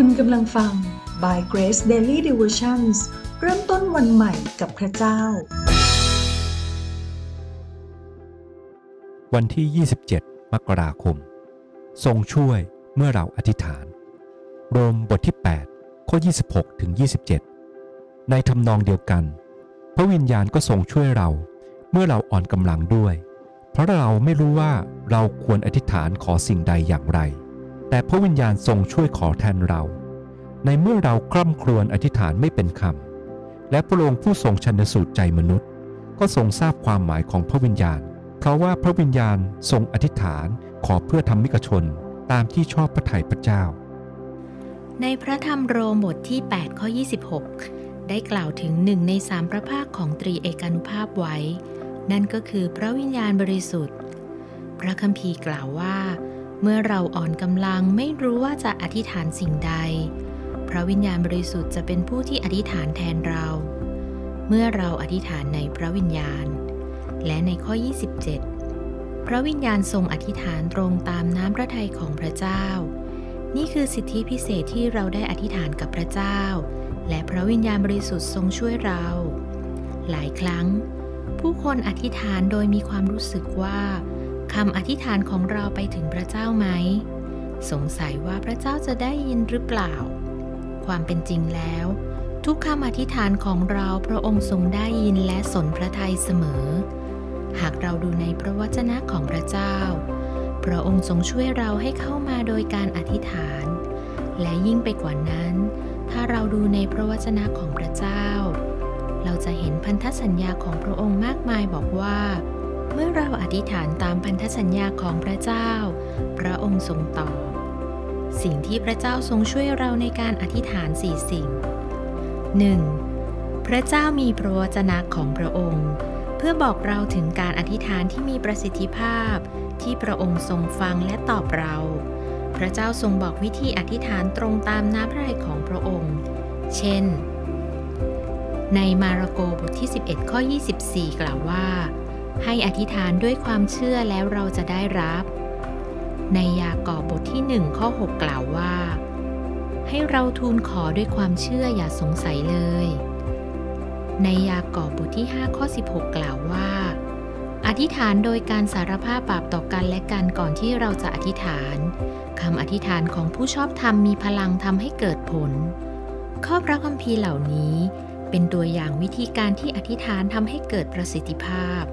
คุณกำลังฟัง By Grace Daily Devotions เริ่มต้นวันใหม่กับพระเจ้า วันที่ 27 มกราคม ทรงช่วยเมื่อเราอธิษฐาน โรมบทที่ 8 ข้อ 26 ถึง 27 ในทำนองเดียวกัน พระวิญญาณก็ทรงช่วยเราเมื่อเราอ่อนกำลังด้วย เพราะเราไม่รู้ว่าเราควรอธิษฐานขอสิ่งใดอย่างไร แต่พระวิญญาณทรงช่วยขอแทนเรา ในเมื่อเราคร่ำครวญอธิษฐานไม่เป็นคำและพระองค์ผู้ทรงชันสูตรใจมนุษย์ ก็ทรงทราบความหมายของพระวิญญาณ เพราะว่าพระวิญญาณทรงอธิษฐานขอเพื่อทำมิกชนตามที่ชอบพระทัยพระเจ้า ในพระธรรมโรมบทที่ 8 ข้อ 26 ได้กล่าวถึงหนึ่งในสามพระภาคของตรีเอกานุภาพไว้ นั่นก็คือพระวิญญาณบริสุทธิ์ พระคัมภีร์กล่าวว่า เมื่อเราอ่อนกำลังไม่รู้ว่าจะอธิษฐานสิ่งใด พระวิญญาณบริสุทธิ์จะเป็นผู้ที่อธิษฐานแทนเรา เมื่อเราอธิษฐานในพระวิญญาณ และในข้อ 27 พระวิญญาณทรงอธิษฐานตรงตามน้ำพระทัยของพระเจ้า นี่คือสิทธิพิเศษที่เราได้อธิษฐานกับพระเจ้า และพระวิญญาณบริสุทธิ์ทรงช่วยเรา หลายครั้ง ผู้คนอธิษฐานโดยมีความรู้สึกว่า คำอธิษฐานของเราไปถึงพระเจ้าไหม สงสัยว่าพระเจ้าจะได้ยินหรือเปล่า ความเป็นจริงแล้ว ทุกคำอธิษฐานของเราพระองค์ทรงได้ยินและสนพระทัยเสมอ หากเราดูในพระวจนะของพระเจ้า พระองค์ทรงช่วยเราให้เข้ามาโดยการอธิษฐาน และยิ่งไปกว่านั้น ถ้าเราดูในพระวจนะของพระเจ้า เราจะเห็นพันธสัญญาของพระองค์มากมายบอกว่า เมื่อเราอธิษฐานตามพันธสัญญาของพระเจ้า พระองค์ทรงตอบ สิ่งที่พระเจ้าทรงช่วยเราในการอธิษฐานสี่สิ่ง 1. พระเจ้ามีพระวจนะของพระองค์ เพื่อบอกเราถึงการอธิษฐานที่มีประสิทธิภาพ ที่พระองค์ทรงฟังและตอบเรา พระเจ้าทรงบอกวิธีอธิษฐานตรงตามน้ำพระทัยของพระองค์ เช่น ในมาระโกบทที่ 11 ข้อ 24 กล่าวว่า ให้อธิษฐานด้วยความเชื่อแล้วเราจะได้รับ ในยากอบบทที่1ข้อ 6 กล่าวว่า ให้เราทูลขอด้วยความเชื่ออย่าสงสัยเลย ในยากอบบทที่ 5 ข้อ 16 กล่าวว่า อธิษฐานโดยการสารภาพบาปต่อกันและกันก่อนที่เราจะอธิษฐานคำอธิษฐานของผู้ชอบธรรมมีพลังทำให้เกิดผล ข้อพระคัมภีร์เหล่านี้เป็นตัวอย่างวิธีการที่อธิษฐานทำให้เกิดประสิทธิภาพ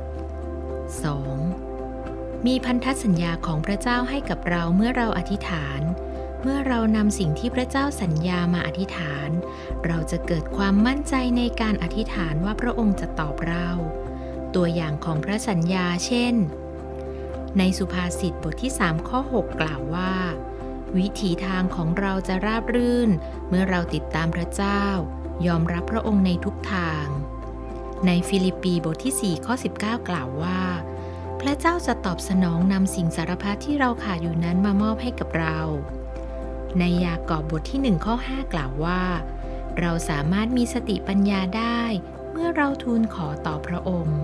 2. มีพันธสัญญาของพระเจ้าให้กับเราเมื่อเราอธิษฐาน เมื่อเรานำสิ่งที่พระเจ้าสัญญามาอธิษฐาน เราจะเกิดความมั่นใจในการอธิษฐานว่าพระองค์จะตอบเรา ตัวอย่างของพระสัญญาเช่น ในสุภาษิตบทที่ 3 ข้อ 6 กล่าวว่า วิถีทางของเราจะราบรื่น เมื่อเราติดตามพระเจ้า ยอมรับพระองค์ในทุกทาง ในฟิลิปปีบทที่ 4 ข้อ 19 กล่าวว่า พระเจ้าจะตอบสนองนำสิ่งสารพัดที่เราขาดอยู่นั้นมามอบให้กับเรา ในยากอบบทที่ 1 ข้อ 5 กล่าวว่า เราสามารถมีสติปัญญาได้ เมื่อเราทูลขอต่อพระองค์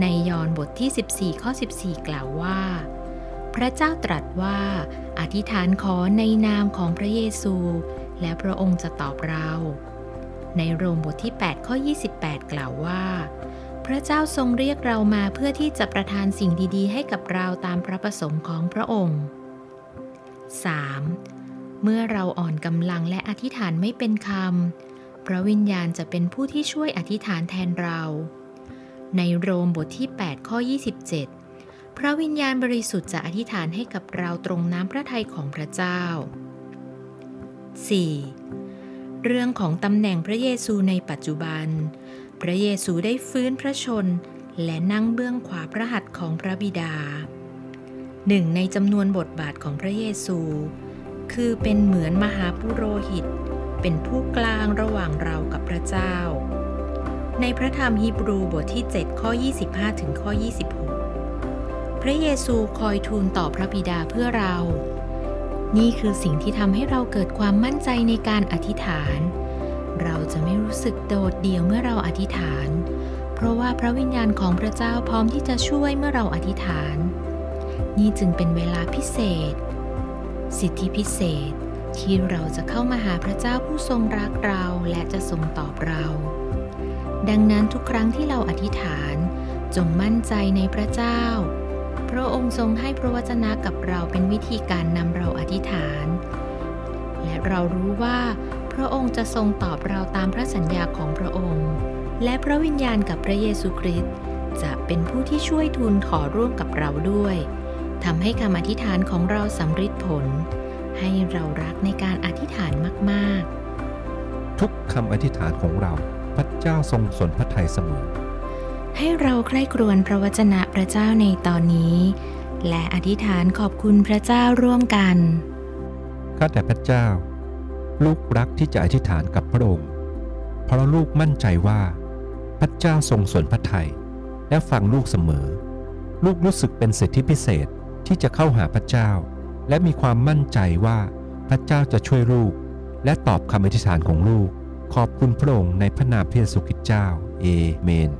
ในยอห์นบทที่ 14 ข้อ 14 กล่าวว่า พระเจ้าตรัสว่าอธิษฐานขอในนามของพระเยซู และพระองค์จะตอบเรา ในโรมบทที่ 8 ข้อ 28 กล่าวว่า พระเจ้าทรงเรียกเรามาเพื่อที่จะประทานสิ่งดีๆ ให้กับเราตามพระประสงค์ของพระองค์ 3. เมื่อเราอ่อนกำลังและอธิษฐานไม่เป็นคำพระวิญญาณจะเป็นผู้ที่ช่วยอธิษฐานแทนเรา ในโรมบทที่ 8 ข้อ 27 พระวิญญาณบริสุทธิ์จะอธิษฐานให้กับเราตรงน้ำพระทัยของพระเจ้า 4. เรื่องของตำแหน่งพระเยซูในปัจจุบัน พระเยซูได้ฟื้นพระชน และนั่งเบื้องขวาพระหัตถ์ของพระบิดา หนึ่งในจำนวนบทบาทของพระเยซู คือเป็นเหมือนมหาปุโรหิต เป็นผู้กลางระหว่างเรากับพระเจ้า ในพระธรรมฮีบรูบทที่ 7 ข้อ 25 ถึงข้อ 26 พระเยซูคอยทูลต่อพระบิดาเพื่อเรา นี่คือสิ่งที่ทำให้เราเกิดความมั่นใจในการอธิษฐาน เราจะไม่รู้สึกโดดเดี่ยวเมื่อเราอธิษฐาน เพราะว่าพระวิญญาณของพระเจ้าพร้อมที่จะช่วยเมื่อเราอธิษฐาน นี่จึงเป็นเวลาพิเศษ สิทธิพิเศษที่เราจะเข้ามาหาพระเจ้าผู้ทรงรักเราและจะทรงตอบเรา ดังนั้นทุกครั้งที่เราอธิษฐาน จงมั่นใจในพระเจ้า พระองค์ทรงให้พระวจนะกับเราเป็นวิธีการนำเราอธิษฐาน และเรารู้ว่าพระองค์จะทรงตอบเราตามพระสัญญาของพระองค์ และพระวิญญาณกับพระเยซูคริสต์จะเป็นผู้ที่ช่วยทูลขอร่วมกับเราด้วยทำให้คำอธิษฐานของเราสำเร็จผล ให้เรารักในการอธิษฐานมาก ๆ ทุกคำอธิษฐานของเราพระเจ้าทรงสนพระทัยเสมอ ให้เราใคร่ครวญพระวจนะพระเจ้าในตอนนี้ และอธิษฐานขอบคุณพระเจ้าร่วมกัน ข้าแต่พระเจ้า ลูกรักที่จะอธิษฐานกับพระองค์ เพราะลูกมั่นใจว่า พระเจ้าทรงสนพระทัยและฟังลูกเสมอ ลูกรู้สึกเป็นสิทธิพิเศษที่จะเข้าหาพระเจ้า และมีความมั่นใจว่าพระเจ้าจะช่วยลูก และตอบคำอธิษฐานของลูก ขอบคุณพระองค์ในพระนามพระเยซูคริสต์เจ้า เอเมน